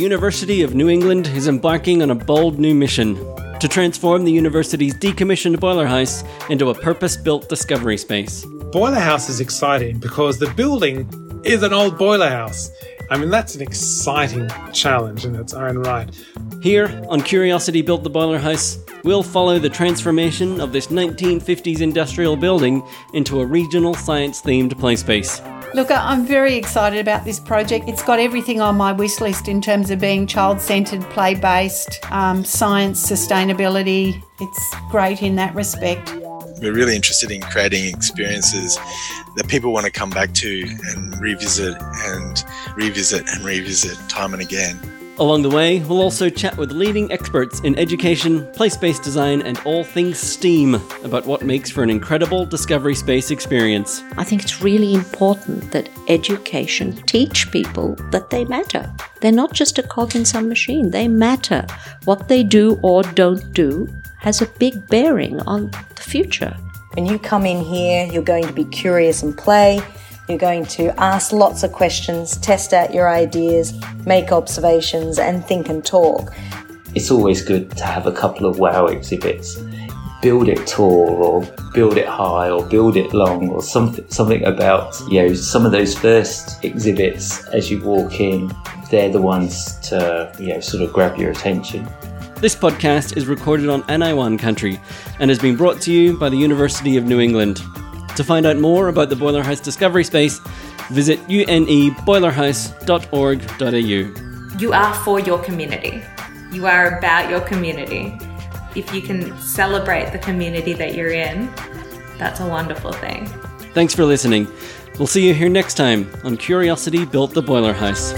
University of New England is embarking on a bold new mission to transform the university's decommissioned boiler house into a purpose built discovery space. Boiler House is exciting because the building is an old boiler house. I mean, that's an exciting challenge in its own right. Here on Curiosity Built the Boiler House, we'll follow the transformation of this 1950s industrial building into a regional science themed play space. Look, I'm very excited about this project. It's got everything on my wish list in terms of being child centred, play based, um, science, sustainability. It's great in that respect. We're really interested in creating experiences that people want to come back to and revisit and revisit and revisit time and again. Along the way, we'll also chat with leading experts in education, place based design, and all things STEAM about what makes for an incredible Discovery Space experience. I think it's really important that education teach people that they matter. They're not just a cog in some machine, they matter. What they do or don't do has a big bearing on the future. When you come in here, you're going to be curious and play. You're going to ask lots of questions, test out your ideas, make observations, and think and talk. It's always good to have a couple of wow exhibits. Build it tall, or build it high, or build it long, or something something about you know some of those first exhibits as you walk in. They're the ones to you know sort of grab your attention. This podcast is recorded on Anaiwan country and has been brought to you by the University of New England. To find out more about the Boiler House Discovery Space, visit uneboilerhouse.org.au. You are for your community. You are about your community. If you can celebrate the community that you're in, that's a wonderful thing. Thanks for listening. We'll see you here next time on Curiosity Built the Boiler House.